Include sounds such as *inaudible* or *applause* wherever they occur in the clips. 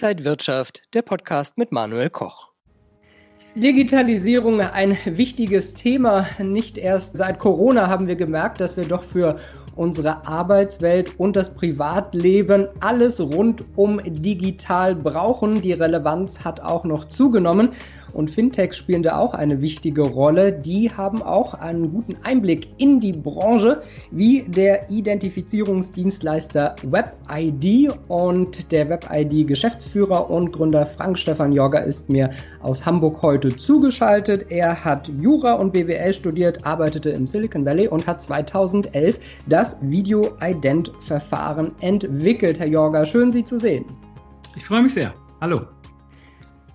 Inside Wirtschaft, der Podcast mit Manuel Koch. Digitalisierung ein wichtiges Thema. Nicht erst seit Corona haben wir gemerkt, dass wir doch für unsere Arbeitswelt und das Privatleben alles rund um digital brauchen. Die Relevanz hat auch noch zugenommen und Fintechs spielen da auch eine wichtige Rolle. Die haben auch einen guten Einblick in die Branche, wie der Identifizierungsdienstleister WebID und der WebID-Geschäftsführer und Gründer Frank Stefan Jorger ist mir aus Hamburg heute zugeschaltet. Er hat Jura und BWL studiert, arbeitete im Silicon Valley und hat 2011 das Video-Ident-Verfahren entwickelt. Herr Jorger, schön Sie zu sehen. Ich freue mich sehr. Hallo.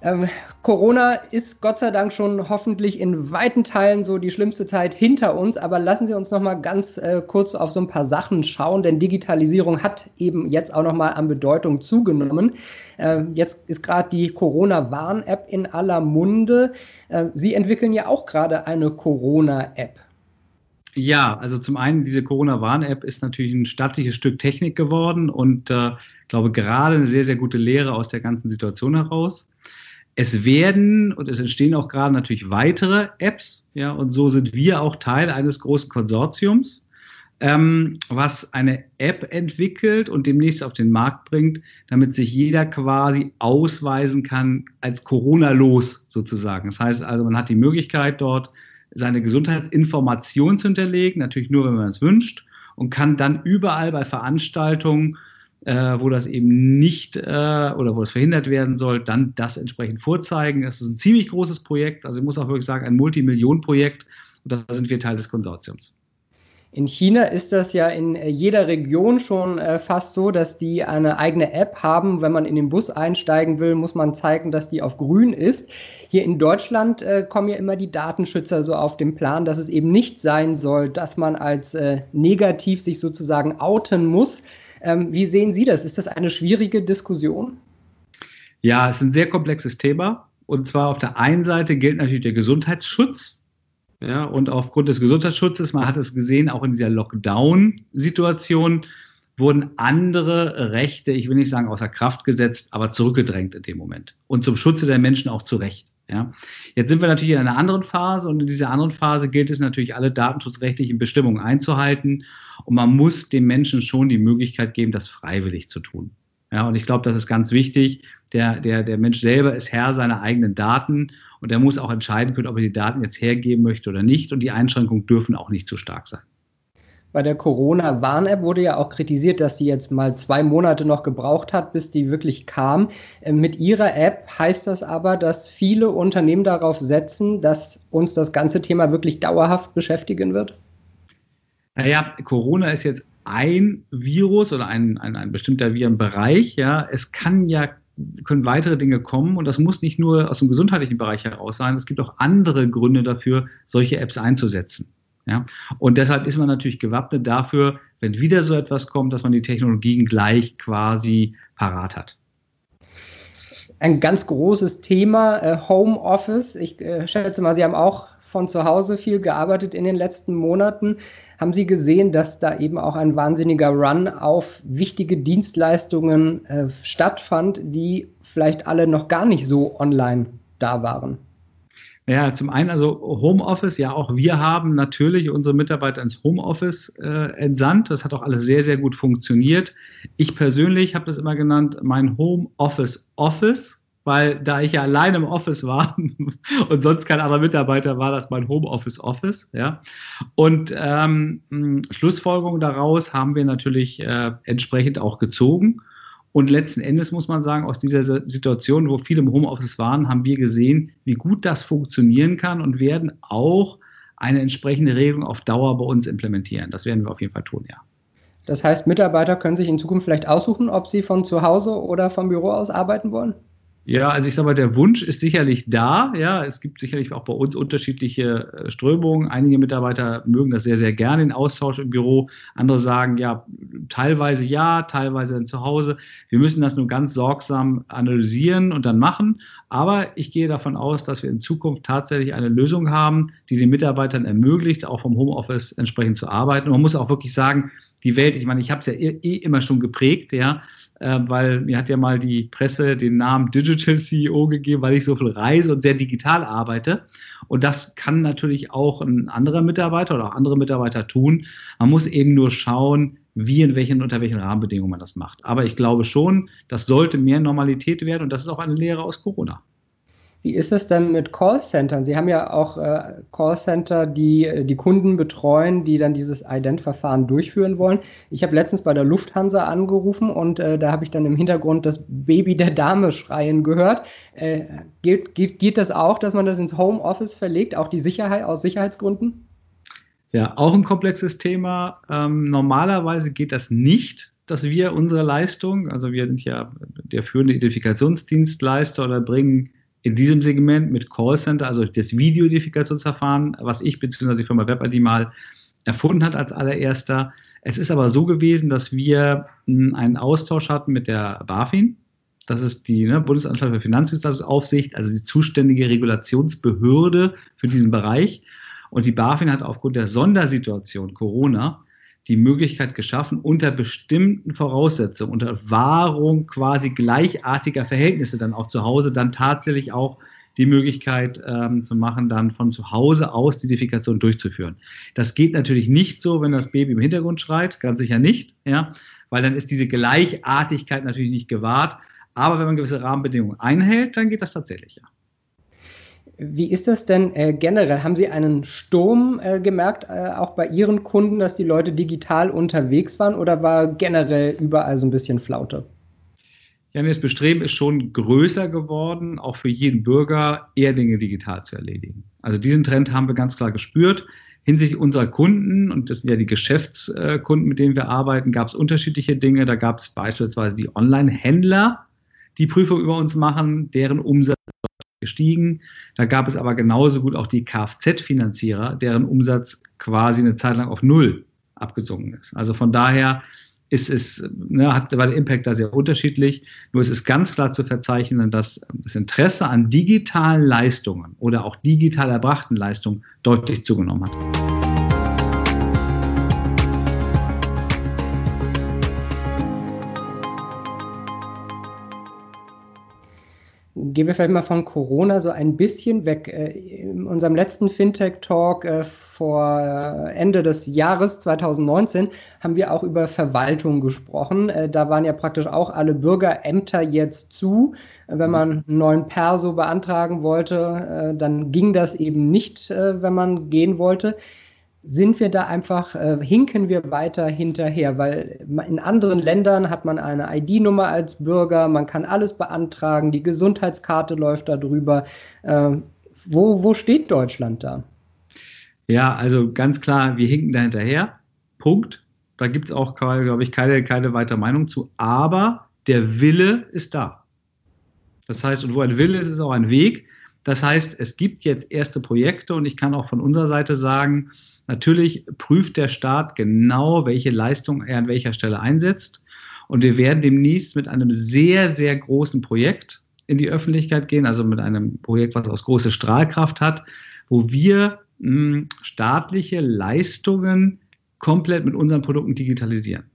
Ähm, Corona ist Gott sei Dank schon hoffentlich in weiten Teilen so die schlimmste Zeit hinter uns, aber lassen Sie uns noch mal ganz äh, kurz auf so ein paar Sachen schauen, denn Digitalisierung hat eben jetzt auch noch mal an Bedeutung zugenommen. Äh, jetzt ist gerade die Corona-Warn-App in aller Munde. Äh, Sie entwickeln ja auch gerade eine Corona-App. Ja, also zum einen, diese Corona-Warn-App ist natürlich ein stattliches Stück Technik geworden und äh, glaube gerade eine sehr, sehr gute Lehre aus der ganzen Situation heraus. Es werden und es entstehen auch gerade natürlich weitere Apps, ja, und so sind wir auch Teil eines großen Konsortiums, ähm, was eine App entwickelt und demnächst auf den Markt bringt, damit sich jeder quasi ausweisen kann als Corona-los sozusagen. Das heißt also, man hat die Möglichkeit dort seine Gesundheitsinformation zu hinterlegen, natürlich nur, wenn man es wünscht, und kann dann überall bei Veranstaltungen äh, wo das eben nicht äh, oder wo es verhindert werden soll, dann das entsprechend vorzeigen. Es ist ein ziemlich großes Projekt, also ich muss auch wirklich sagen, ein Multimillionenprojekt und da sind wir Teil des Konsortiums. In China ist das ja in äh, jeder Region schon äh, fast so, dass die eine eigene App haben. Wenn man in den Bus einsteigen will, muss man zeigen, dass die auf grün ist. Hier in Deutschland äh, kommen ja immer die Datenschützer so auf den Plan, dass es eben nicht sein soll, dass man als äh, negativ sich sozusagen outen muss. Ähm, wie sehen Sie das? Ist das eine schwierige Diskussion? Ja, es ist ein sehr komplexes Thema. Und zwar auf der einen Seite gilt natürlich der Gesundheitsschutz. Ja, und aufgrund des Gesundheitsschutzes, man hat es gesehen, auch in dieser Lockdown-Situation, wurden andere Rechte, ich will nicht sagen außer Kraft gesetzt, aber zurückgedrängt in dem Moment. Und zum Schutze der Menschen auch zu Recht. Ja. Jetzt sind wir natürlich in einer anderen Phase und in dieser anderen Phase gilt es natürlich, alle datenschutzrechtlichen Bestimmungen einzuhalten und man muss dem Menschen schon die Möglichkeit geben, das freiwillig zu tun. Ja, und ich glaube, das ist ganz wichtig. Der, der, der Mensch selber ist Herr seiner eigenen Daten und er muss auch entscheiden können, ob er die Daten jetzt hergeben möchte oder nicht. Und die Einschränkungen dürfen auch nicht zu stark sein. Bei der Corona-Warn-App wurde ja auch kritisiert, dass die jetzt mal zwei Monate noch gebraucht hat, bis die wirklich kam. Äh, mit ihrer App heißt das aber, dass viele Unternehmen darauf setzen, dass uns das ganze Thema wirklich dauerhaft beschäftigen wird? Naja, Corona ist jetzt ein Virus oder ein, ein, ein bestimmter Virenbereich. Ja, es kann ja können weitere Dinge kommen und das muss nicht nur aus dem gesundheitlichen Bereich heraus sein. Es gibt auch andere Gründe dafür, solche Apps einzusetzen. Ja? Und deshalb ist man natürlich gewappnet dafür, wenn wieder so etwas kommt, dass man die Technologien gleich quasi parat hat. Ein ganz großes Thema, äh, Homeoffice. Ich äh, schätze mal, Sie haben auch von zu Hause viel gearbeitet in den letzten Monaten. Haben Sie gesehen, dass da eben auch ein wahnsinniger Run auf wichtige Dienstleistungen äh, stattfand, die vielleicht alle noch gar nicht so online da waren? Ja, zum einen also Homeoffice, ja auch wir haben natürlich unsere Mitarbeiter ins Homeoffice äh, entsandt. Das hat auch alles sehr, sehr gut funktioniert. Ich persönlich habe das immer genannt, mein Homeoffice Office weil da ich ja allein im Office war *laughs* und sonst kein anderer Mitarbeiter war, das mein Homeoffice Office. Ja. Und ähm, Schlussfolgerung daraus haben wir natürlich äh, entsprechend auch gezogen. Und letzten Endes muss man sagen, aus dieser Situation, wo viele im Homeoffice waren, haben wir gesehen, wie gut das funktionieren kann und werden auch eine entsprechende Regelung auf Dauer bei uns implementieren. Das werden wir auf jeden Fall tun, ja. Das heißt, Mitarbeiter können sich in Zukunft vielleicht aussuchen, ob sie von zu Hause oder vom Büro aus arbeiten wollen? Ja, also ich sage mal, der Wunsch ist sicherlich da. Ja, es gibt sicherlich auch bei uns unterschiedliche äh, Strömungen. Einige Mitarbeiter mögen das sehr, sehr gerne, den Austausch im Büro. Andere sagen, ja, teilweise ja, teilweise dann zu Hause. Wir müssen das nur ganz sorgsam analysieren und dann machen. Aber ich gehe davon aus, dass wir in Zukunft tatsächlich eine Lösung haben, die den Mitarbeitern ermöglicht, auch vom Homeoffice entsprechend zu arbeiten. Und man muss auch wirklich sagen, die Welt, ich meine, ich habe es ja eh, eh immer schon geprägt, ja, äh, weil mir hat ja mal die Presse den Namen Digital CEO gegeben, weil ich so viel reise und sehr digital arbeite. Und das kann natürlich auch ein anderer Mitarbeiter oder auch andere Mitarbeiter tun. Man muss eben nur schauen, wie in welchen, unter welchen Rahmenbedingungen man das macht. Aber ich glaube schon, das sollte mehr Normalität werden und das ist auch eine Lehre aus Corona. Wie ist es denn mit Callcentern? Sie haben ja auch äh, Callcenter, die äh, die Kunden betreuen, die dann dieses Ident-Verfahren durchführen wollen. Ich habe letztens bei der Lufthansa angerufen und äh, da habe ich dann im Hintergrund das Baby der Dame schreien gehört. Äh, geht, geht, geht das auch, dass man das ins Homeoffice verlegt, auch die Sicherheit aus Sicherheitsgründen? Ja, auch ein komplexes Thema. Ähm, normalerweise geht das nicht, dass wir unsere Leistung, also wir sind ja der führende Identifikationsdienstleister oder bringen in diesem Segment mit Callcenter, also das Videoidentifikationsverfahren, was ich bzw. die Firma WebID mal erfunden hat als allererster. Es ist aber so gewesen, dass wir hm, einen Austausch hatten mit der BaFin. Das ist die ne, Bundesanstalt für Finanzdienstleistungsaufsicht, also die zuständige Regulationsbehörde für diesen Bereich. Und die BaFin hat aufgrund der Sondersituation Corona die Möglichkeit geschaffen, unter bestimmten Voraussetzungen, unter Wahrung quasi gleichartiger Verhältnisse dann auch zu Hause, dann tatsächlich auch die Möglichkeit ähm, zu machen, dann von zu Hause aus die Identifikation durchzuführen. Das geht natürlich nicht so, wenn das Baby im Hintergrund schreit, ganz sicher nicht, ja, weil dann ist diese Gleichartigkeit natürlich nicht gewahrt. Aber wenn man gewisse Rahmenbedingungen einhält, dann geht das tatsächlich, ja. Wie ist das denn äh, generell? Haben Sie einen Sturm äh, gemerkt, äh, auch bei Ihren Kunden, dass die Leute digital unterwegs waren oder war generell überall so ein bisschen Flaute? Ja, das Bestreben ist schon größer geworden, auch für jeden Bürger eher Dinge digital zu erledigen. Also diesen Trend haben wir ganz klar gespürt. Hinsichtlich unserer Kunden, und das sind ja die Geschäftskunden, mit denen wir arbeiten, gab es unterschiedliche Dinge. Da gab es beispielsweise die Online-Händler, die Prüfung über uns machen, deren Umsatz gestiegen. Da gab es aber genauso gut auch die Kfz-Finanzierer, deren Umsatz quasi eine Zeit lang auf Null abgesunken ist. Also von daher ist es, ne, hat, war der Impact da sehr unterschiedlich. Nur es ist ganz klar zu verzeichnen, dass das Interesse an digitalen Leistungen oder auch digital erbrachten Leistungen deutlich zugenommen hat. Gehen wir vielleicht mal von Corona so ein bisschen weg. Äh, in unserem letzten Fintech-Talk äh, vor äh, Ende des Jahres 2019 haben wir auch über Verwaltung gesprochen. Da waren ja praktisch auch alle Bürgerämter jetzt zu. Wenn man einen neuen Perso beantragen wollte, dann ging das eben nicht, wenn man gehen wollte sind wir da einfach, äh, hinken wir weiter hinterher, weil in anderen Ländern hat man eine ID-Nummer als Bürger, man kann alles beantragen, die Gesundheitskarte läuft da drüber. Äh, wo, wo steht Deutschland da? Ja, also ganz klar, wir hinken da hinterher. Punkt. Da gibt es auch, glaube ich, keine, keine weitere Meinung zu. Aber der Wille ist da. Das heißt, und wo ein Wille ist, ist auch ein Weg. Das heißt, es gibt jetzt erste Projekte und ich kann auch von unserer Seite sagen, Natürlich prüft der Staat genau, welche Leistung er an welcher Stelle einsetzt. Und wir werden demnächst mit einem sehr, sehr großen Projekt in die Öffentlichkeit gehen, also mit einem Projekt, was aus große Strahlkraft hat, wo wir mh, hm, staatliche Leistungen komplett mit unseren Produkten digitalisieren.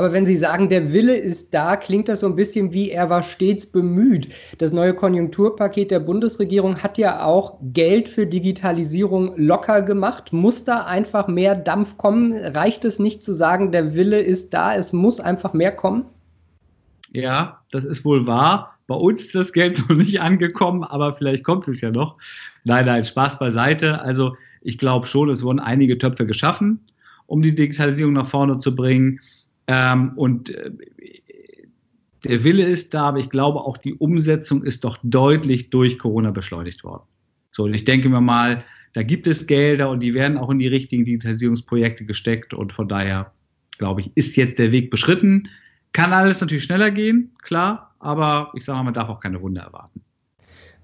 Aber wenn Sie sagen, der Wille ist da, klingt das so ein bisschen wie er war stets bemüht. Das neue Konjunkturpaket der Bundesregierung hat ja auch Geld für Digitalisierung locker gemacht. Muss da einfach mehr Dampf kommen? Reicht es nicht zu sagen, der Wille ist da, es muss einfach mehr kommen? Ja, das ist wohl wahr. Bei uns ist das Geld *laughs* noch nicht angekommen, aber vielleicht kommt es ja noch. Nein, nein, Spaß beiseite. Also ich glaube schon, es wurden einige Töpfe geschaffen, um die Digitalisierung nach vorne zu bringen. Ähm, und äh, der Wille ist da, aber ich glaube auch die Umsetzung ist doch deutlich durch Corona beschleunigt worden. So, und ich denke mir mal, da gibt es Gelder und die werden auch in die richtigen Digitalisierungsprojekte gesteckt und von daher, glaube ich, ist jetzt der Weg beschritten. Kann alles natürlich schneller gehen, klar, aber ich sage mal, man darf auch keine Wunder erwarten.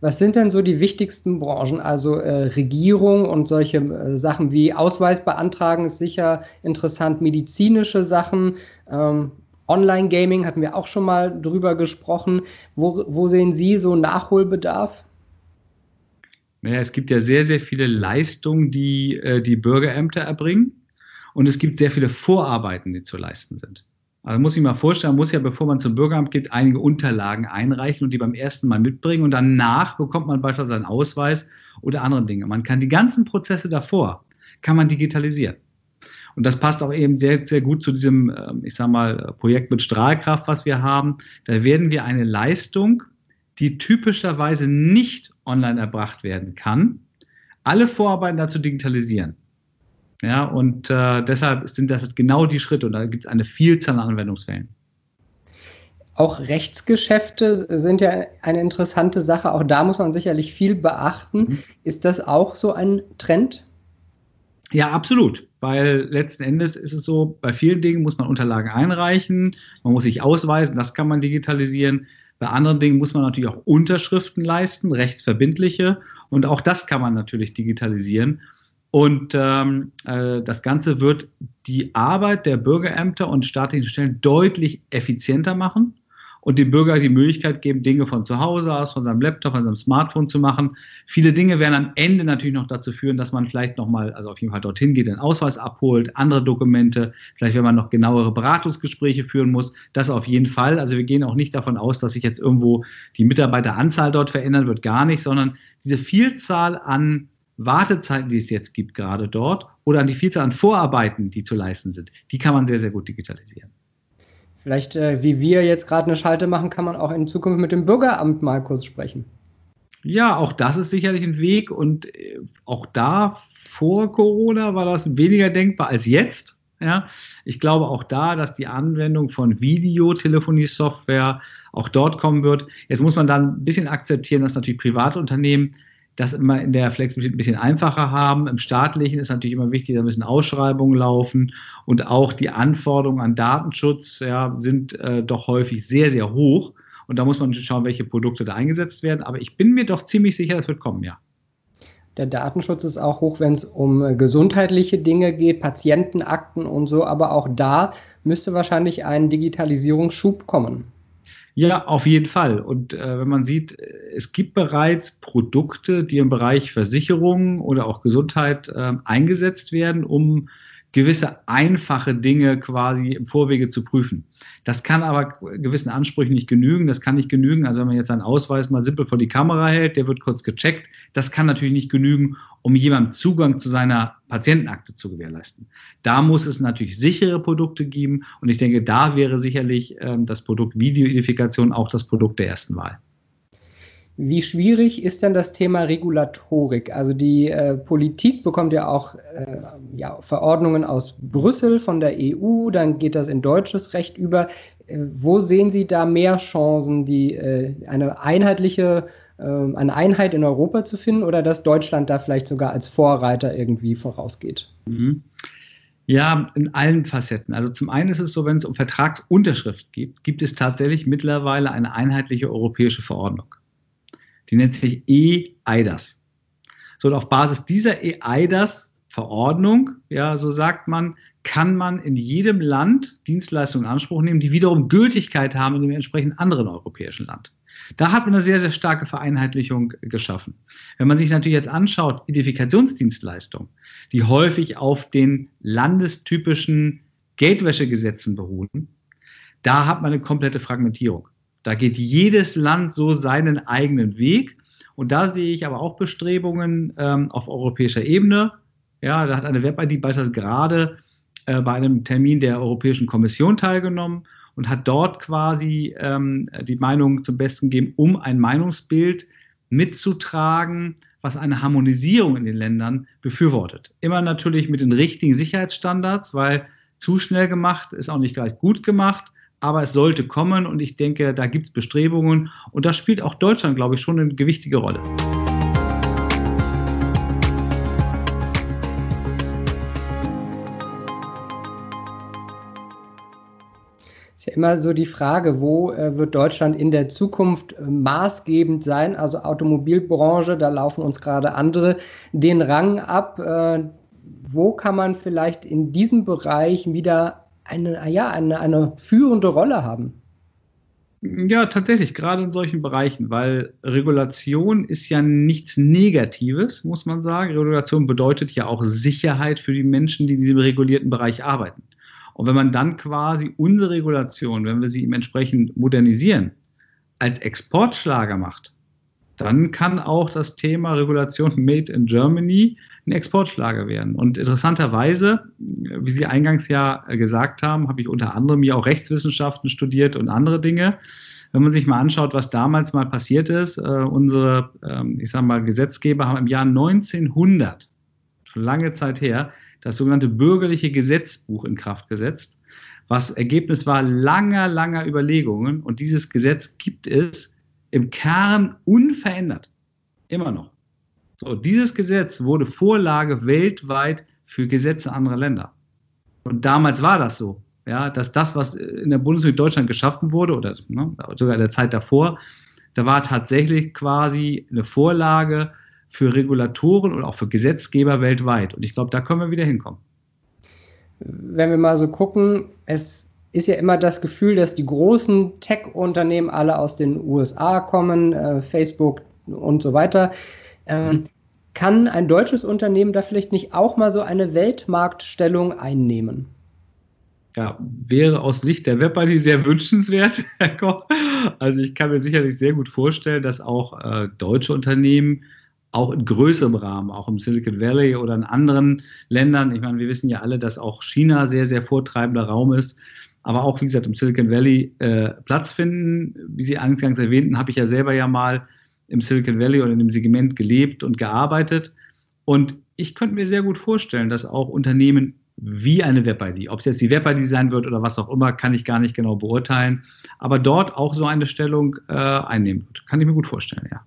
Was sind denn so die wichtigsten Branchen? Also äh, Regierung und solche äh, Sachen wie Ausweis beantragen ist sicher interessant. Medizinische Sachen, ähm, Online-Gaming hatten wir auch schon mal drüber gesprochen. Wo, wo sehen Sie so Nachholbedarf? Naja, es gibt ja sehr, sehr viele Leistungen, die äh, die Bürgerämter erbringen. Und es gibt sehr viele Vorarbeiten, die zu leisten sind. Also muss ich mal vorstellen, man muss ja, bevor man zum Bürgeramt geht, einige Unterlagen einreichen und die beim ersten Mal mitbringen und danach bekommt man beispielsweise seinen Ausweis oder andere Dinge. Man kann die ganzen Prozesse davor, kann man digitalisieren. Und das passt auch eben sehr, sehr gut zu diesem, ähm, ich sag mal, Projekt mit Strahlkraft, was wir haben. Da werden wir eine Leistung, die typischerweise nicht online erbracht werden kann, alle Vorarbeiten dazu digitalisieren. Ja, und äh, deshalb sind das genau die Schritte und da gibt es eine Vielzahl an Anwendungsfällen. Auch Rechtsgeschäfte sind ja eine interessante Sache. Auch da muss man sicherlich viel beachten. Mhm. Ist das auch so ein Trend? Ja, absolut. Weil letzten Endes ist es so, bei vielen Dingen muss man Unterlagen einreichen, man muss sich ausweisen, das kann man digitalisieren. Bei anderen Dingen muss man natürlich auch Unterschriften leisten, rechtsverbindliche. Und auch das kann man natürlich digitalisieren. Und ähm, äh, das Ganze wird die Arbeit der Bürgerämter und staatlichen Stellen deutlich effizienter machen und dem Bürger die Möglichkeit geben, Dinge von zu Hause aus, von seinem Laptop, von seinem Smartphone zu machen. Viele Dinge werden am Ende natürlich noch dazu führen, dass man vielleicht nochmal, also auf jeden Fall dorthin geht, den Ausweis abholt, andere Dokumente, vielleicht wenn man noch genauere Beratungsgespräche führen muss. Das auf jeden Fall. Also wir gehen auch nicht davon aus, dass sich jetzt irgendwo die Mitarbeiteranzahl dort verändern wird, gar nicht, sondern diese Vielzahl an Wartezeiten, die es jetzt gibt, gerade dort, oder an die Vielzahl an Vorarbeiten, die zu leisten sind, die kann man sehr, sehr gut digitalisieren. Vielleicht, äh, wie wir jetzt gerade eine Schalte machen, kann man auch in Zukunft mit dem Bürgeramt mal kurz sprechen. Ja, auch das ist sicherlich ein Weg und äh, auch da vor Corona war das weniger denkbar als jetzt. Ja, ich glaube auch da, dass die Anwendung von Videotelefonie-Software auch dort kommen wird. Jetzt muss man dann ein bisschen akzeptieren, dass natürlich Privatunternehmen das immer in der Flexibilität ein bisschen einfacher haben. Im staatlichen ist natürlich immer wichtig, da müssen Ausschreibungen laufen und auch die Anforderungen an Datenschutz ja, sind äh, doch häufig sehr, sehr hoch. Und da muss man schauen, welche Produkte da eingesetzt werden. Aber ich bin mir doch ziemlich sicher, das wird kommen, ja. Der Datenschutz ist auch hoch, wenn es um äh, gesundheitliche Dinge geht, Patientenakten und so. Aber auch da müsste wahrscheinlich ein Digitalisierungsschub kommen. Ja, auf jeden Fall. Und äh, wenn man sieht, es gibt bereits Produkte, die im Bereich Versicherung oder auch Gesundheit äh, eingesetzt werden, um gewisse einfache Dinge quasi im Vorwege zu prüfen. Das kann aber gewissen Ansprüchen nicht genügen. Das kann nicht genügen. Also wenn man jetzt einen Ausweis mal simpel vor die Kamera hält, der wird kurz gecheckt. Das kann natürlich nicht genügen, um jemandem Zugang zu seiner Patientenakte zu gewährleisten. Da muss es natürlich sichere Produkte geben. Und ich denke, da wäre sicherlich ähm, das Produkt Videoidentifikation auch das Produkt der ersten Wahl. Wie schwierig ist denn das Thema Regulatorik? Also die äh, Politik bekommt ja auch äh, ja, Verordnungen aus Brüssel von der EU, dann geht das in deutsches Recht über. Äh, wo sehen Sie da mehr Chancen, die, äh, eine einheitliche ähm, eine Einheit in Europa zu finden oder dass Deutschland da vielleicht sogar als Vorreiter irgendwie vorausgeht? Mhm. Ja, in allen Facetten. Also zum einen ist es so, wenn es um Vertragsunterschrift geht, gibt es tatsächlich mittlerweile eine einheitliche europäische Verordnung. Die nennt sich E-IDAS. So, und auf Basis dieser E-IDAS-Verordnung, ja, so sagt man, kann man in jedem Land Dienstleistungen in Anspruch nehmen, die wiederum Gültigkeit haben in dem entsprechenden anderen europäischen Land. Da hat man eine sehr, sehr starke Vereinheitlichung geschaffen. Wenn man sich natürlich jetzt anschaut, Identifikationsdienstleistungen, die häufig auf den landestypischen Geldwäschegesetzen beruhen, da hat man eine komplette Fragmentierung. Da geht jedes Land so seinen eigenen Weg. Und da sehe ich aber auch Bestrebungen ähm, auf europäischer Ebene. Ja, da hat eine Web-ID beispielsweise gerade äh, bei einem Termin der Europäischen Kommission teilgenommen und hat dort quasi ähm, die Meinung zum Besten gegeben, um ein Meinungsbild mitzutragen, was eine Harmonisierung in den Ländern befürwortet. Immer natürlich mit den richtigen Sicherheitsstandards, weil zu schnell gemacht ist auch nicht gleich gut gemacht aber es sollte kommen und ich denke, da gibt es Bestrebungen und da spielt auch Deutschland, glaube ich, schon eine gewichtige Rolle. Ist ja immer so die Frage, wo äh, wird Deutschland in der Zukunft äh, maßgebend sein? Also Automobilbranche, da laufen uns gerade andere den Rang ab. Äh, wo kann man vielleicht in diesem Bereich wieder eine, ja, eine, eine führende Rolle haben. Ja, tatsächlich, gerade in solchen Bereichen, weil Regulation ist ja nichts Negatives, muss man sagen. Regulation bedeutet ja auch Sicherheit für die Menschen, die in diesem regulierten Bereich arbeiten. Und wenn man dann quasi unsere Regulation, wenn wir sie entsprechend modernisieren, als Exportschlager macht, dann kann auch das Thema Regulation Made in Germany ein Exportschlager werden. Und interessanterweise, wie Sie eingangs ja gesagt haben, habe ich unter anderem ja auch Rechtswissenschaften studiert und andere Dinge. Wenn man sich mal anschaut, was damals mal passiert ist, äh, unsere, ähm, ich sage mal, Gesetzgeber haben im Jahr 1900, schon lange Zeit her, das sogenannte bürgerliche Gesetzbuch in Kraft gesetzt, was Ergebnis war langer, langer Überlegungen. Und dieses Gesetz gibt es im Kern unverändert. Immer noch. So, dieses Gesetz wurde Vorlage weltweit für Gesetze anderer Länder. Und damals war das so, ja, dass das, was in der Bundesrepublik Deutschland geschaffen wurde, oder ne, sogar in der Zeit davor, da war tatsächlich quasi eine Vorlage für Regulatoren und auch für Gesetzgeber weltweit. Und ich glaube, da können wir wieder hinkommen. Wenn wir mal so gucken, es ist ja immer das Gefühl, dass die großen Tech-Unternehmen alle aus den USA kommen, äh, Facebook und so weiter. Ähm, kann ein deutsches Unternehmen da vielleicht nicht auch mal so eine Weltmarktstellung einnehmen? Ja, wäre aus Sicht der WebID sehr wünschenswert, *laughs* Herr Koch. Also ich kann mir sicherlich sehr gut vorstellen, dass auch äh, deutsche Unternehmen auch in größerem Rahmen, auch im Silicon Valley oder in anderen Ländern, ich meine, wir wissen ja alle, dass auch China sehr, sehr vortreibender Raum ist, aber auch, wie gesagt, im Silicon Valley äh, Platz finden. Wie Sie eingangs erwähnten, habe ich ja selber ja mal im Silicon Valley oder in dem Segment gelebt und gearbeitet. Und ich könnte mir sehr gut vorstellen, dass auch Unternehmen wie eine Web-ID, ob es jetzt die Web-ID sein wird oder was auch immer, kann ich gar nicht genau beurteilen, aber dort auch so eine Stellung äh, einnehmen wird. Kann ich mir gut vorstellen, ja.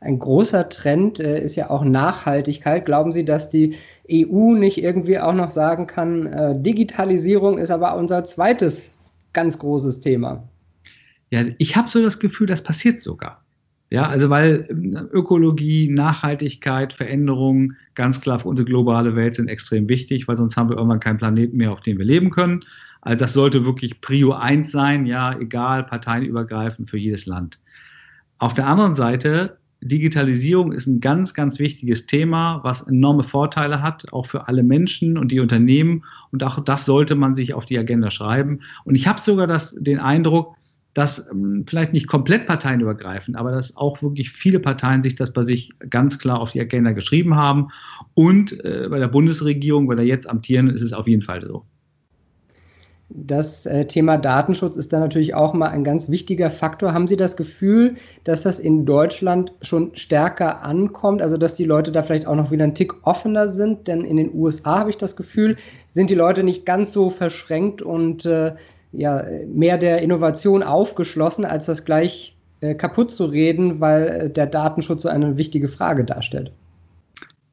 Ein großer Trend äh, ist ja auch Nachhaltigkeit. Glauben Sie, dass die EU nicht irgendwie auch noch sagen kann, äh, Digitalisierung ist aber unser zweites ganz großes Thema? Ja, ich habe so das Gefühl, das passiert sogar. Ja, also weil ähm, Ökologie, Nachhaltigkeit, Veränderungen ganz klar für unsere globale Welt sind extrem wichtig, weil sonst haben wir irgendwann keinen Planeten mehr, auf dem wir leben können. Also das sollte wirklich Prio 1 sein, ja, egal, parteienübergreifend für jedes Land. Auf der anderen Seite Digitalisierung ist ein ganz, ganz wichtiges Thema, was enorme Vorteile hat, auch für alle Menschen und die Unternehmen. Und auch das sollte man sich auf die Agenda schreiben. Und ich habe sogar das, den Eindruck, dass ähm, vielleicht nicht komplett parteienübergreifend, aber dass auch wirklich viele Parteien sich das bei sich ganz klar auf die Agenda geschrieben haben. Und äh, bei der Bundesregierung, bei der jetzt amtierenden, ist es auf jeden Fall so. Das äh, Thema Datenschutz ist da natürlich auch mal ein ganz wichtiger Faktor. Haben Sie das Gefühl, dass das in Deutschland schon stärker ankommt, also dass die Leute da vielleicht auch noch wieder ein Tick offener sind? Denn in den USA habe ich das Gefühl, sind die Leute nicht ganz so verschränkt und äh, ja, mehr der Innovation aufgeschlossen, als das gleich äh, kaputt zu reden, weil äh, der Datenschutz so eine wichtige Frage darstellt.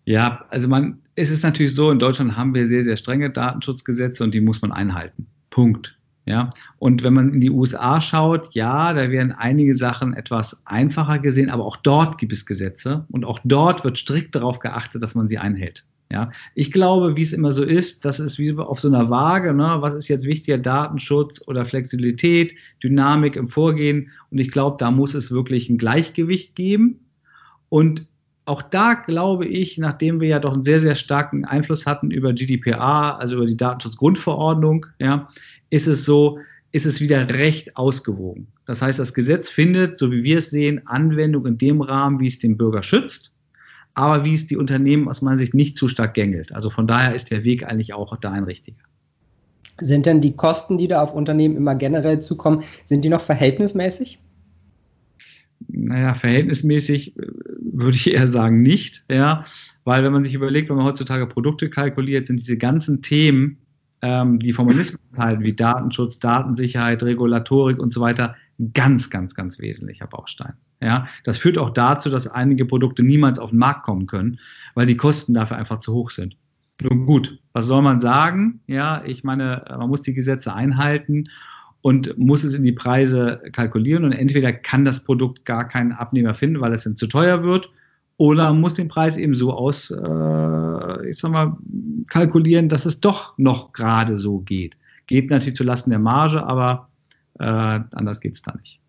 Ja, also man, es ist natürlich so, in Deutschland haben wir sehr, sehr strenge Datenschutzgesetze und die muss man einhalten. Punkt. Ja, und wenn man in die USA schaut, ja, da werden einige Sachen etwas einfacher gesehen, aber auch dort gibt es Gesetze und auch dort wird strikt darauf geachtet, dass man sie einhält. Ja, ich glaube, wie es immer so ist, das ist wie auf so einer Waage, ne? was ist jetzt wichtiger, Datenschutz oder Flexibilität, Dynamik im Vorgehen und ich glaube, da muss es wirklich ein Gleichgewicht geben und auch da glaube ich, nachdem wir ja doch einen sehr, sehr starken Einfluss hatten über GDPR, also über die Datenschutzgrundverordnung, ja, ist es so, ist es wieder recht ausgewogen. Das heißt, das Gesetz findet, so wie wir es sehen, Anwendung in dem Rahmen, wie es den Bürger schützt, aber wie es die Unternehmen aus meiner Sicht nicht zu stark gängelt. Also von daher ist der Weg eigentlich auch da ein richtiger. Sind denn die Kosten, die da auf Unternehmen immer generell zukommen, sind die noch verhältnismäßig? naja, verhältnismäßig äh, würde ich eher sagen nicht, ja, weil wenn man sich überlegt, wenn man heutzutage Produkte kalkuliert, sind diese ganzen Themen, ähm, die Formalismen halten, wie Datenschutz, Datensicherheit, Regulatorik und so weiter, ganz, ganz, ganz wesentlicher Baustein. Ja, das führt auch dazu, dass einige Produkte niemals auf den Markt kommen können, weil die Kosten dafür einfach zu hoch sind. Nun gut, was soll man sagen? Ja, ich meine, man muss die Gesetze einhalten und muss es in die Preise kalkulieren und entweder kann das Produkt gar keinen Abnehmer finden, weil es dann zu teuer wird, oder muss den Preis eben so aus, äh, ich sag mal, kalkulieren, dass es doch noch gerade so geht. Geht natürlich zulasten der Marge, aber anders geht es da nicht.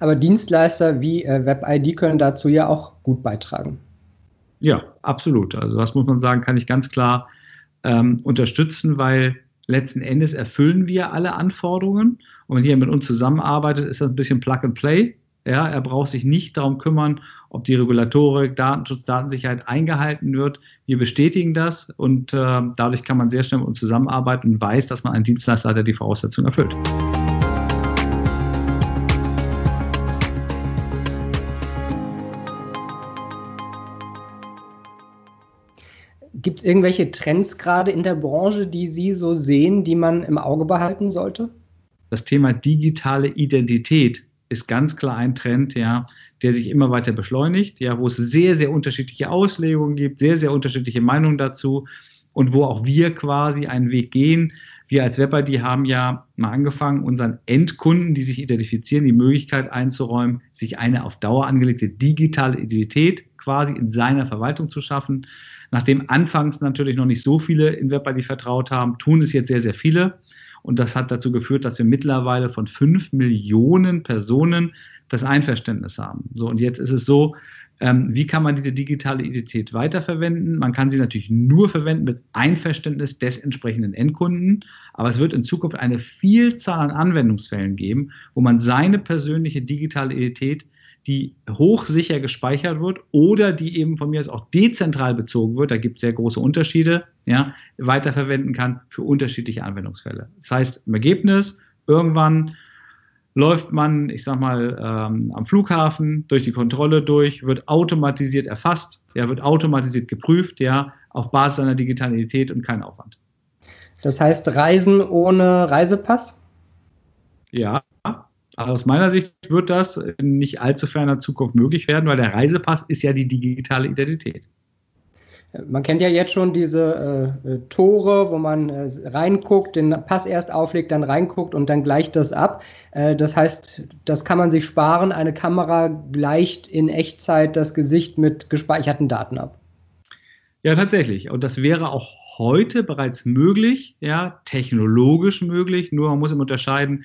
Aber Dienstleister wie äh, WebID können dazu ja auch gut beitragen. Ja, absolut. Also das muss man sagen, kann ich ganz klar ähm, unterstützen, weil letzten Endes erfüllen wir alle Anforderungen. Und wenn jemand mit uns zusammenarbeitet, ist das ein bisschen Plug and Play. Ja, er braucht sich nicht darum kümmern, ob die Regulatorik, Datenschutz, Datensicherheit eingehalten wird. Wir bestätigen das und äh, dadurch kann man sehr schnell mit uns zusammenarbeiten und weiß, dass man einen Dienstleister hat, der die Voraussetzungen erfüllt. Gibt es irgendwelche Trends gerade in der Branche, die Sie so sehen, die man im Auge behalten sollte? Das Thema digitale Identität ist ganz klar ein Trend, ja, der sich immer weiter beschleunigt, ja, wo es sehr, sehr unterschiedliche Auslegungen gibt, sehr, sehr unterschiedliche Meinungen dazu und wo auch wir quasi einen Weg gehen. Wir als WebID haben ja mal angefangen, unseren Endkunden, die sich identifizieren, die Möglichkeit einzuräumen, sich eine auf Dauer angelegte digitale Identität quasi in seiner Verwaltung zu schaffen. Nachdem anfangs natürlich noch nicht so viele in WebID vertraut haben, tun es jetzt sehr, sehr viele. Und das hat dazu geführt, dass wir mittlerweile von fünf Millionen Personen das Einverständnis haben. So, und jetzt ist es so, ähm, wie kann man diese digitale Identität weiterverwenden? Man kann sie natürlich nur verwenden mit Einverständnis des entsprechenden Endkunden, aber es wird in Zukunft eine Vielzahl an Anwendungsfällen geben, wo man seine persönliche digitale Identität die hochsicher gespeichert wird oder die eben von mir aus auch dezentral bezogen wird, da gibt es sehr große Unterschiede, ja, weiterverwenden kann für unterschiedliche Anwendungsfälle. Das heißt, im Ergebnis, irgendwann läuft man, ich sag mal, ähm, am Flughafen durch die Kontrolle durch, wird automatisiert erfasst, ja, wird automatisiert geprüft, ja, auf Basis seiner Digitalität und kein Aufwand. Das heißt, Reisen ohne Reisepass? Ja, aus meiner Sicht wird das in nicht allzu ferner Zukunft möglich werden, weil der Reisepass ist ja die digitale Identität. Man kennt ja jetzt schon diese äh, Tore, wo man äh, reinguckt, den Pass erst auflegt, dann reinguckt und dann gleicht das ab. Äh, das heißt, das kann man sich sparen. Eine Kamera gleicht in Echtzeit das Gesicht mit gespeicherten Daten ab. Ja, tatsächlich. Und das wäre auch heute bereits möglich, ja, technologisch möglich. Nur man muss immer unterscheiden,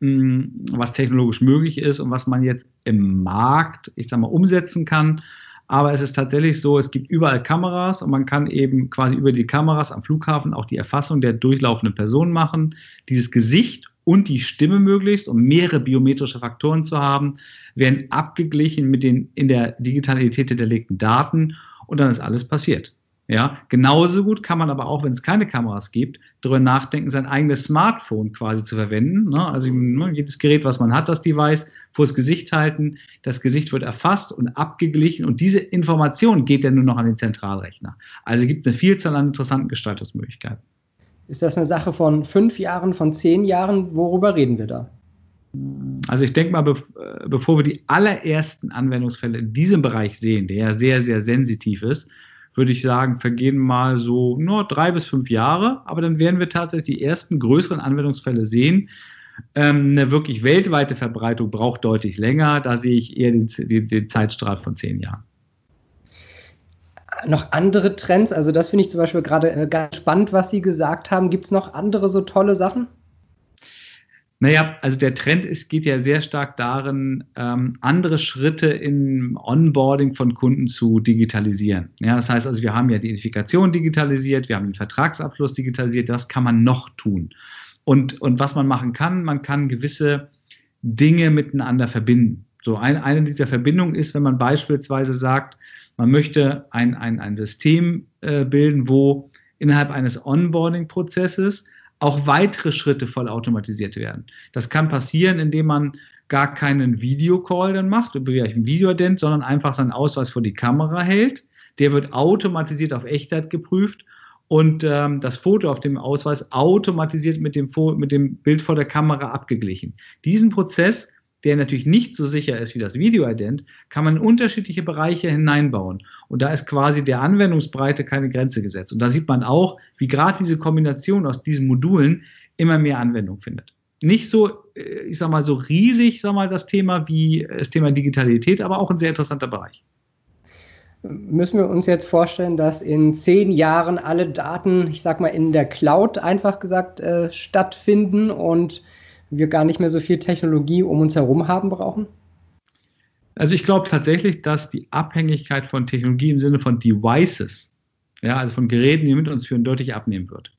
was technologisch möglich ist und was man jetzt im Markt, ich sag mal, umsetzen kann. Aber es ist tatsächlich so, es gibt überall Kameras und man kann eben quasi über die Kameras am Flughafen auch die Erfassung der durchlaufenden Person machen. Dieses Gesicht und die Stimme möglichst, um mehrere biometrische Faktoren zu haben, werden abgeglichen mit den in der Digitalität hinterlegten Daten und dann ist alles passiert. Ja, genauso gut kann man aber auch, wenn es keine Kameras gibt, darüber nachdenken, sein eigenes Smartphone quasi zu verwenden. Ne? Also ne, jedes Gerät, was man hat, das Device, vor das Gesicht halten. Das Gesicht wird erfasst und abgeglichen und diese Information geht dann nur noch an den Zentralrechner. Also gibt es eine Vielzahl an interessanten Gestaltungsmöglichkeiten. Ist das eine Sache von fünf Jahren, von zehn Jahren? Worüber reden wir da? Also ich denke mal, äh, bevor wir die allerersten Anwendungsfälle in diesem Bereich sehen, der ja sehr, sehr sensitiv ist, würde ich sagen, vergehen mal so nur drei bis fünf Jahre, aber dann werden wir tatsächlich die ersten größeren Anwendungsfälle sehen. Ähm, eine wirklich weltweite Verbreitung braucht deutlich länger. Da sehe ich eher den, den, den Zeitstrahl von zehn Jahren noch andere Trends? Also das finde ich zum Beispiel gerade äh, ganz spannend, was Sie gesagt haben. Gibt es noch andere so tolle Sachen? Naja, also der Trend ist, geht ja sehr stark darin, ähm, andere Schritte im Onboarding von Kunden zu digitalisieren. Ja, das heißt also, wir haben ja die Identifikation digitalisiert, wir haben den Vertragsabschluss digitalisiert, das kann man noch tun. Und, und was man machen kann, man kann gewisse Dinge miteinander verbinden. So ein, eine dieser Verbindungen ist, wenn man beispielsweise sagt, man möchte ein, ein, ein System äh, bilden, wo innerhalb eines Onboarding-Prozesses auch weitere Schritte vollautomatisiert werden. Das kann passieren, indem man gar keinen Videocall dann macht, über ein Videoident, sondern einfach seinen Ausweis vor die Kamera hält. Der wird automatisiert auf Echtheit geprüft und ähm, das Foto auf dem Ausweis automatisiert mit dem, mit dem Bild vor der Kamera abgeglichen. Diesen Prozess der natürlich nicht so sicher ist wie das Videoident, kann man in unterschiedliche Bereiche hineinbauen. Und da ist quasi der Anwendungsbreite keine Grenze gesetzt. Und da sieht man auch, wie gerade diese Kombination aus diesen Modulen immer mehr Anwendung findet. Nicht so, äh, ich sag mal, so riesig, sag mal, das Thema wie das Thema Digitalität, aber auch ein sehr interessanter Bereich. Müssen wir uns jetzt vorstellen, dass in zehn Jahren alle Daten, ich sag mal, in der Cloud einfach gesagt äh, stattfinden und wir gar nicht mehr so viel Technologie um uns herum haben brauchen? Also ich glaube tatsächlich, dass die Abhängigkeit von Technologie im Sinne von Devices, ja, also von Geräten, die mit uns führen, deutlich abnehmen wird.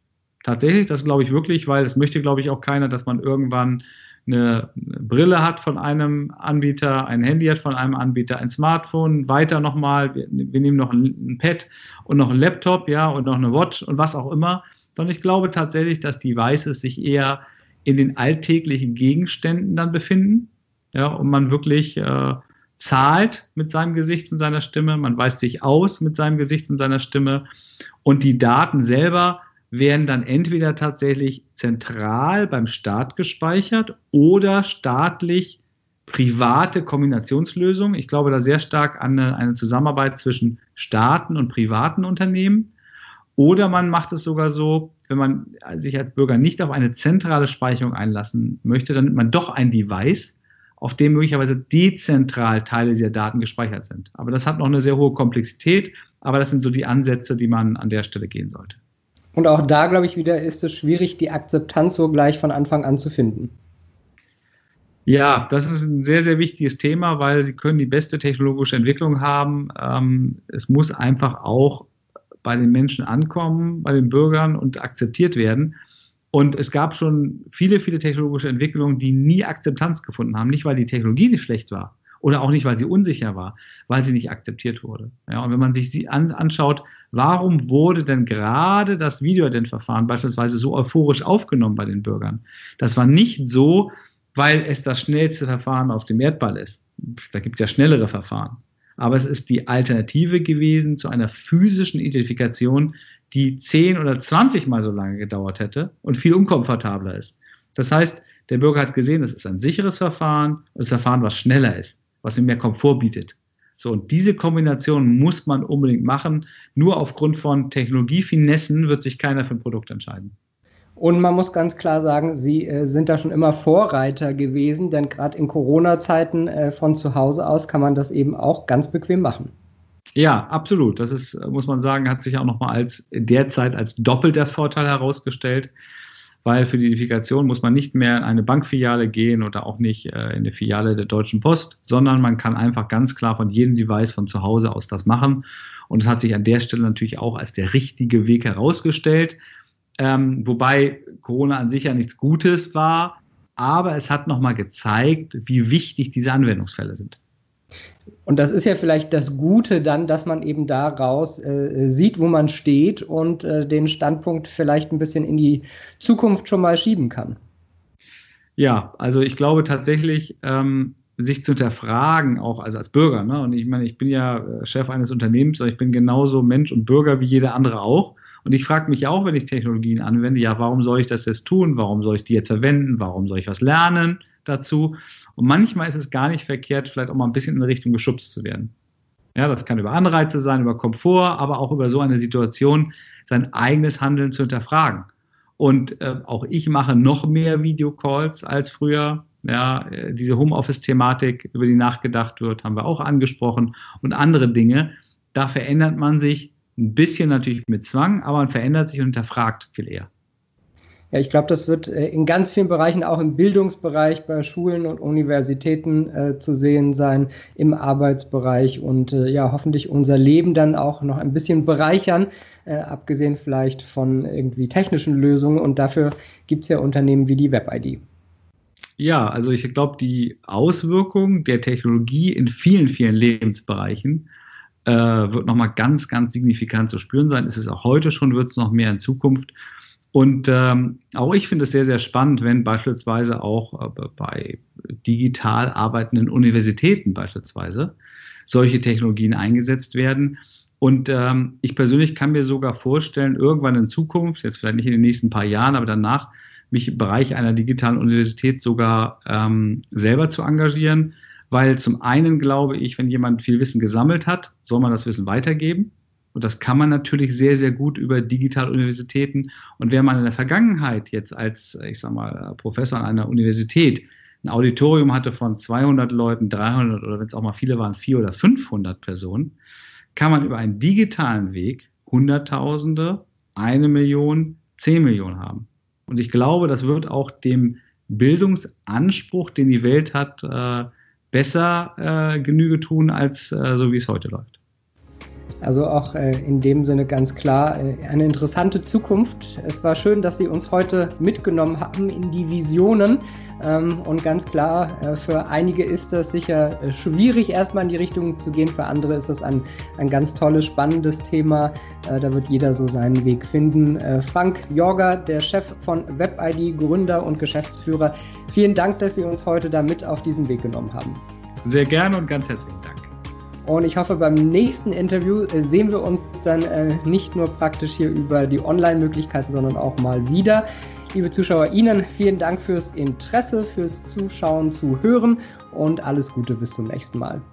Tatsächlich, das glaube ich wirklich, weil es möchte, glaube ich, auch keiner, dass man irgendwann eine Brille hat von einem Anbieter, ein Handy hat von einem Anbieter, ein Smartphone, weiter nochmal, wir, nehmen noch ein, ein Pad und noch ein Laptop, ja, und noch eine Watch und was auch immer. Sondern ich glaube tatsächlich, dass Devices sich eher in den alltäglichen Gegenständen dann befinden, ja, und man wirklich äh, zahlt mit seinem Gesicht und seiner Stimme, man weist sich aus mit seinem Gesicht und seiner Stimme und die Daten selber werden dann entweder tatsächlich zentral beim Staat gespeichert oder staatlich private Kombinationslösungen. Ich glaube da sehr stark an eine, eine, Zusammenarbeit zwischen Staaten und privaten Unternehmen. Oder man macht es sogar so, wenn man sich als Bürger nicht auf eine zentrale Speicherung einlassen möchte, dann nimmt man doch ein Device, auf dem möglicherweise dezentral Teile dieser Daten gespeichert sind. Aber das hat noch eine sehr hohe Komplexität, aber das sind so die Ansätze, die man an der Stelle gehen sollte. Und auch da, glaube ich, wieder ist es schwierig, die Akzeptanz so gleich von Anfang an zu finden. Ja, das ist ein sehr, sehr wichtiges Thema, weil Sie können die beste technologische Entwicklung haben. Ähm, es muss einfach auch bei den Menschen ankommen, bei den Bürgern und akzeptiert werden. Und es gab schon viele, viele technologische Entwicklungen, die nie Akzeptanz gefunden haben. Nicht, weil die Technologie nicht schlecht war oder auch nicht, weil sie unsicher war, weil sie nicht akzeptiert wurde. Ja, und wenn man sich sie an, anschaut, warum wurde denn gerade das Videoident-Verfahren beispielsweise so euphorisch aufgenommen bei den Bürgern? Das war nicht so, weil es das schnellste Verfahren auf dem Erdball ist. Da gibt es ja schnellere Verfahren. Aber es ist die Alternative gewesen zu einer physischen Identifikation, die 10 oder 20 Mal so lange gedauert hätte und viel unkomfortabler ist. Das heißt, der Bürger hat gesehen, es ist ein sicheres Verfahren und das Verfahren, was schneller ist, was ihm mehr Komfort bietet. So, und diese Kombination muss man unbedingt machen. Nur aufgrund von Technologiefinessen wird sich keiner für ein Produkt entscheiden. Und man muss ganz klar sagen, Sie äh, sind da schon immer Vorreiter gewesen, denn gerade in Corona-Zeiten äh, von zu Hause aus kann man das eben auch ganz bequem machen. Ja, absolut. Das ist, muss man sagen, hat sich auch nochmal als derzeit als doppelter Vorteil herausgestellt weil für die Identifikation muss man nicht mehr in eine Bankfiliale gehen oder auch nicht äh, in eine Filiale der Deutschen Post, sondern man kann einfach ganz klar von jedem Device von zu Hause aus das machen. Und es hat sich an der Stelle natürlich auch als der richtige Weg herausgestellt, ähm, wobei Corona an sich ja nichts Gutes war, aber es hat nochmal gezeigt, wie wichtig diese Anwendungsfälle sind. Und das ist ja vielleicht das Gute dann, dass man eben daraus äh, sieht, wo man steht und äh, den Standpunkt vielleicht ein bisschen in die Zukunft schon mal schieben kann. Ja, also ich glaube tatsächlich, ähm, sich zu hinterfragen, auch also als Bürger. Ne? Und ich meine, ich bin ja äh, Chef eines Unternehmens, aber ich bin genauso Mensch und Bürger wie jeder andere auch. Und ich frage mich auch, wenn ich Technologien anwende, ja, warum soll ich das jetzt tun? Warum soll ich die jetzt verwenden? Warum soll ich was lernen? dazu. Und manchmal ist es gar nicht verkehrt, vielleicht auch mal ein bisschen in eine Richtung geschubst zu werden. Ja, das kann über Anreize sein, über Komfort, aber auch über so eine Situation, sein eigenes Handeln zu hinterfragen. Und äh, auch ich mache noch mehr Videocalls als früher. Ja, äh, diese Homeoffice-Thematik, über die nachgedacht wird, haben wir auch angesprochen und andere Dinge. Da verändert man sich ein bisschen natürlich mit Zwang, aber man verändert sich und hinterfragt viel eher. Ja, ich glaube, das wird äh, in ganz vielen Bereichen, auch im Bildungsbereich, bei Schulen und Universitäten äh, zu sehen sein, im Arbeitsbereich und äh, ja, hoffentlich unser Leben dann auch noch ein bisschen bereichern, äh, abgesehen vielleicht von irgendwie technischen Lösungen. Und dafür gibt es ja Unternehmen wie die WebID. Ja, also ich glaube, die Auswirkung der Technologie in vielen, vielen Lebensbereichen äh, wird nochmal ganz, ganz signifikant zu spüren sein. Ist es auch heute schon, wird es noch mehr in Zukunft. Und ähm, auch ich finde es sehr, sehr spannend, wenn beispielsweise auch äh, bei digital arbeitenden Universitäten beispielsweise solche Technologien eingesetzt werden. Und ähm, ich persönlich kann mir sogar vorstellen, irgendwann in Zukunft, jetzt vielleicht nicht in den nächsten paar Jahren, aber danach, mich im Bereich einer digitalen Universität sogar ähm, selber zu engagieren, weil zum einen glaube ich, wenn jemand viel Wissen gesammelt hat, soll man das Wissen weitergeben. Und das kann man natürlich sehr, sehr gut über digitale Universitäten. Und wer man in der Vergangenheit jetzt als, ich sag mal, Professor an einer Universität ein Auditorium hatte von 200 Leuten, 300 oder wenn es auch mal viele waren, 400 oder 500 Personen, kann man über einen digitalen Weg Hunderttausende, eine Million, zehn Millionen haben. Und ich glaube, das wird auch dem Bildungsanspruch, den die Welt hat, äh, besser äh, Genüge tun, als äh, so wie es heute läuft. Also auch äh, in dem Sinne ganz klar äh, eine interessante Zukunft. Es war schön, dass Sie uns heute mitgenommen haben in die Visionen. Ähm, und ganz klar, äh, für einige ist das sicher schwierig, erstmal in die Richtung zu gehen. Für andere ist das ein, ein ganz tolles, spannendes Thema. Da wird jeder so seinen Weg finden. Frank Jorger, der Chef von WebID, Gründer und Geschäftsführer, vielen Dank, dass Sie uns heute da mit auf diesen Weg genommen haben. Sehr gerne und ganz herzlichen Dank. Und ich hoffe, beim nächsten Interview äh, sehen wir uns dann äh, nicht nur praktisch hier über die Online-Möglichkeiten, sondern auch mal wieder. Liebe Zuschauer, Ihnen vielen Dank fürs Interesse, fürs Zuschauen, Zuhören und alles Gute bis zum nächsten Mal.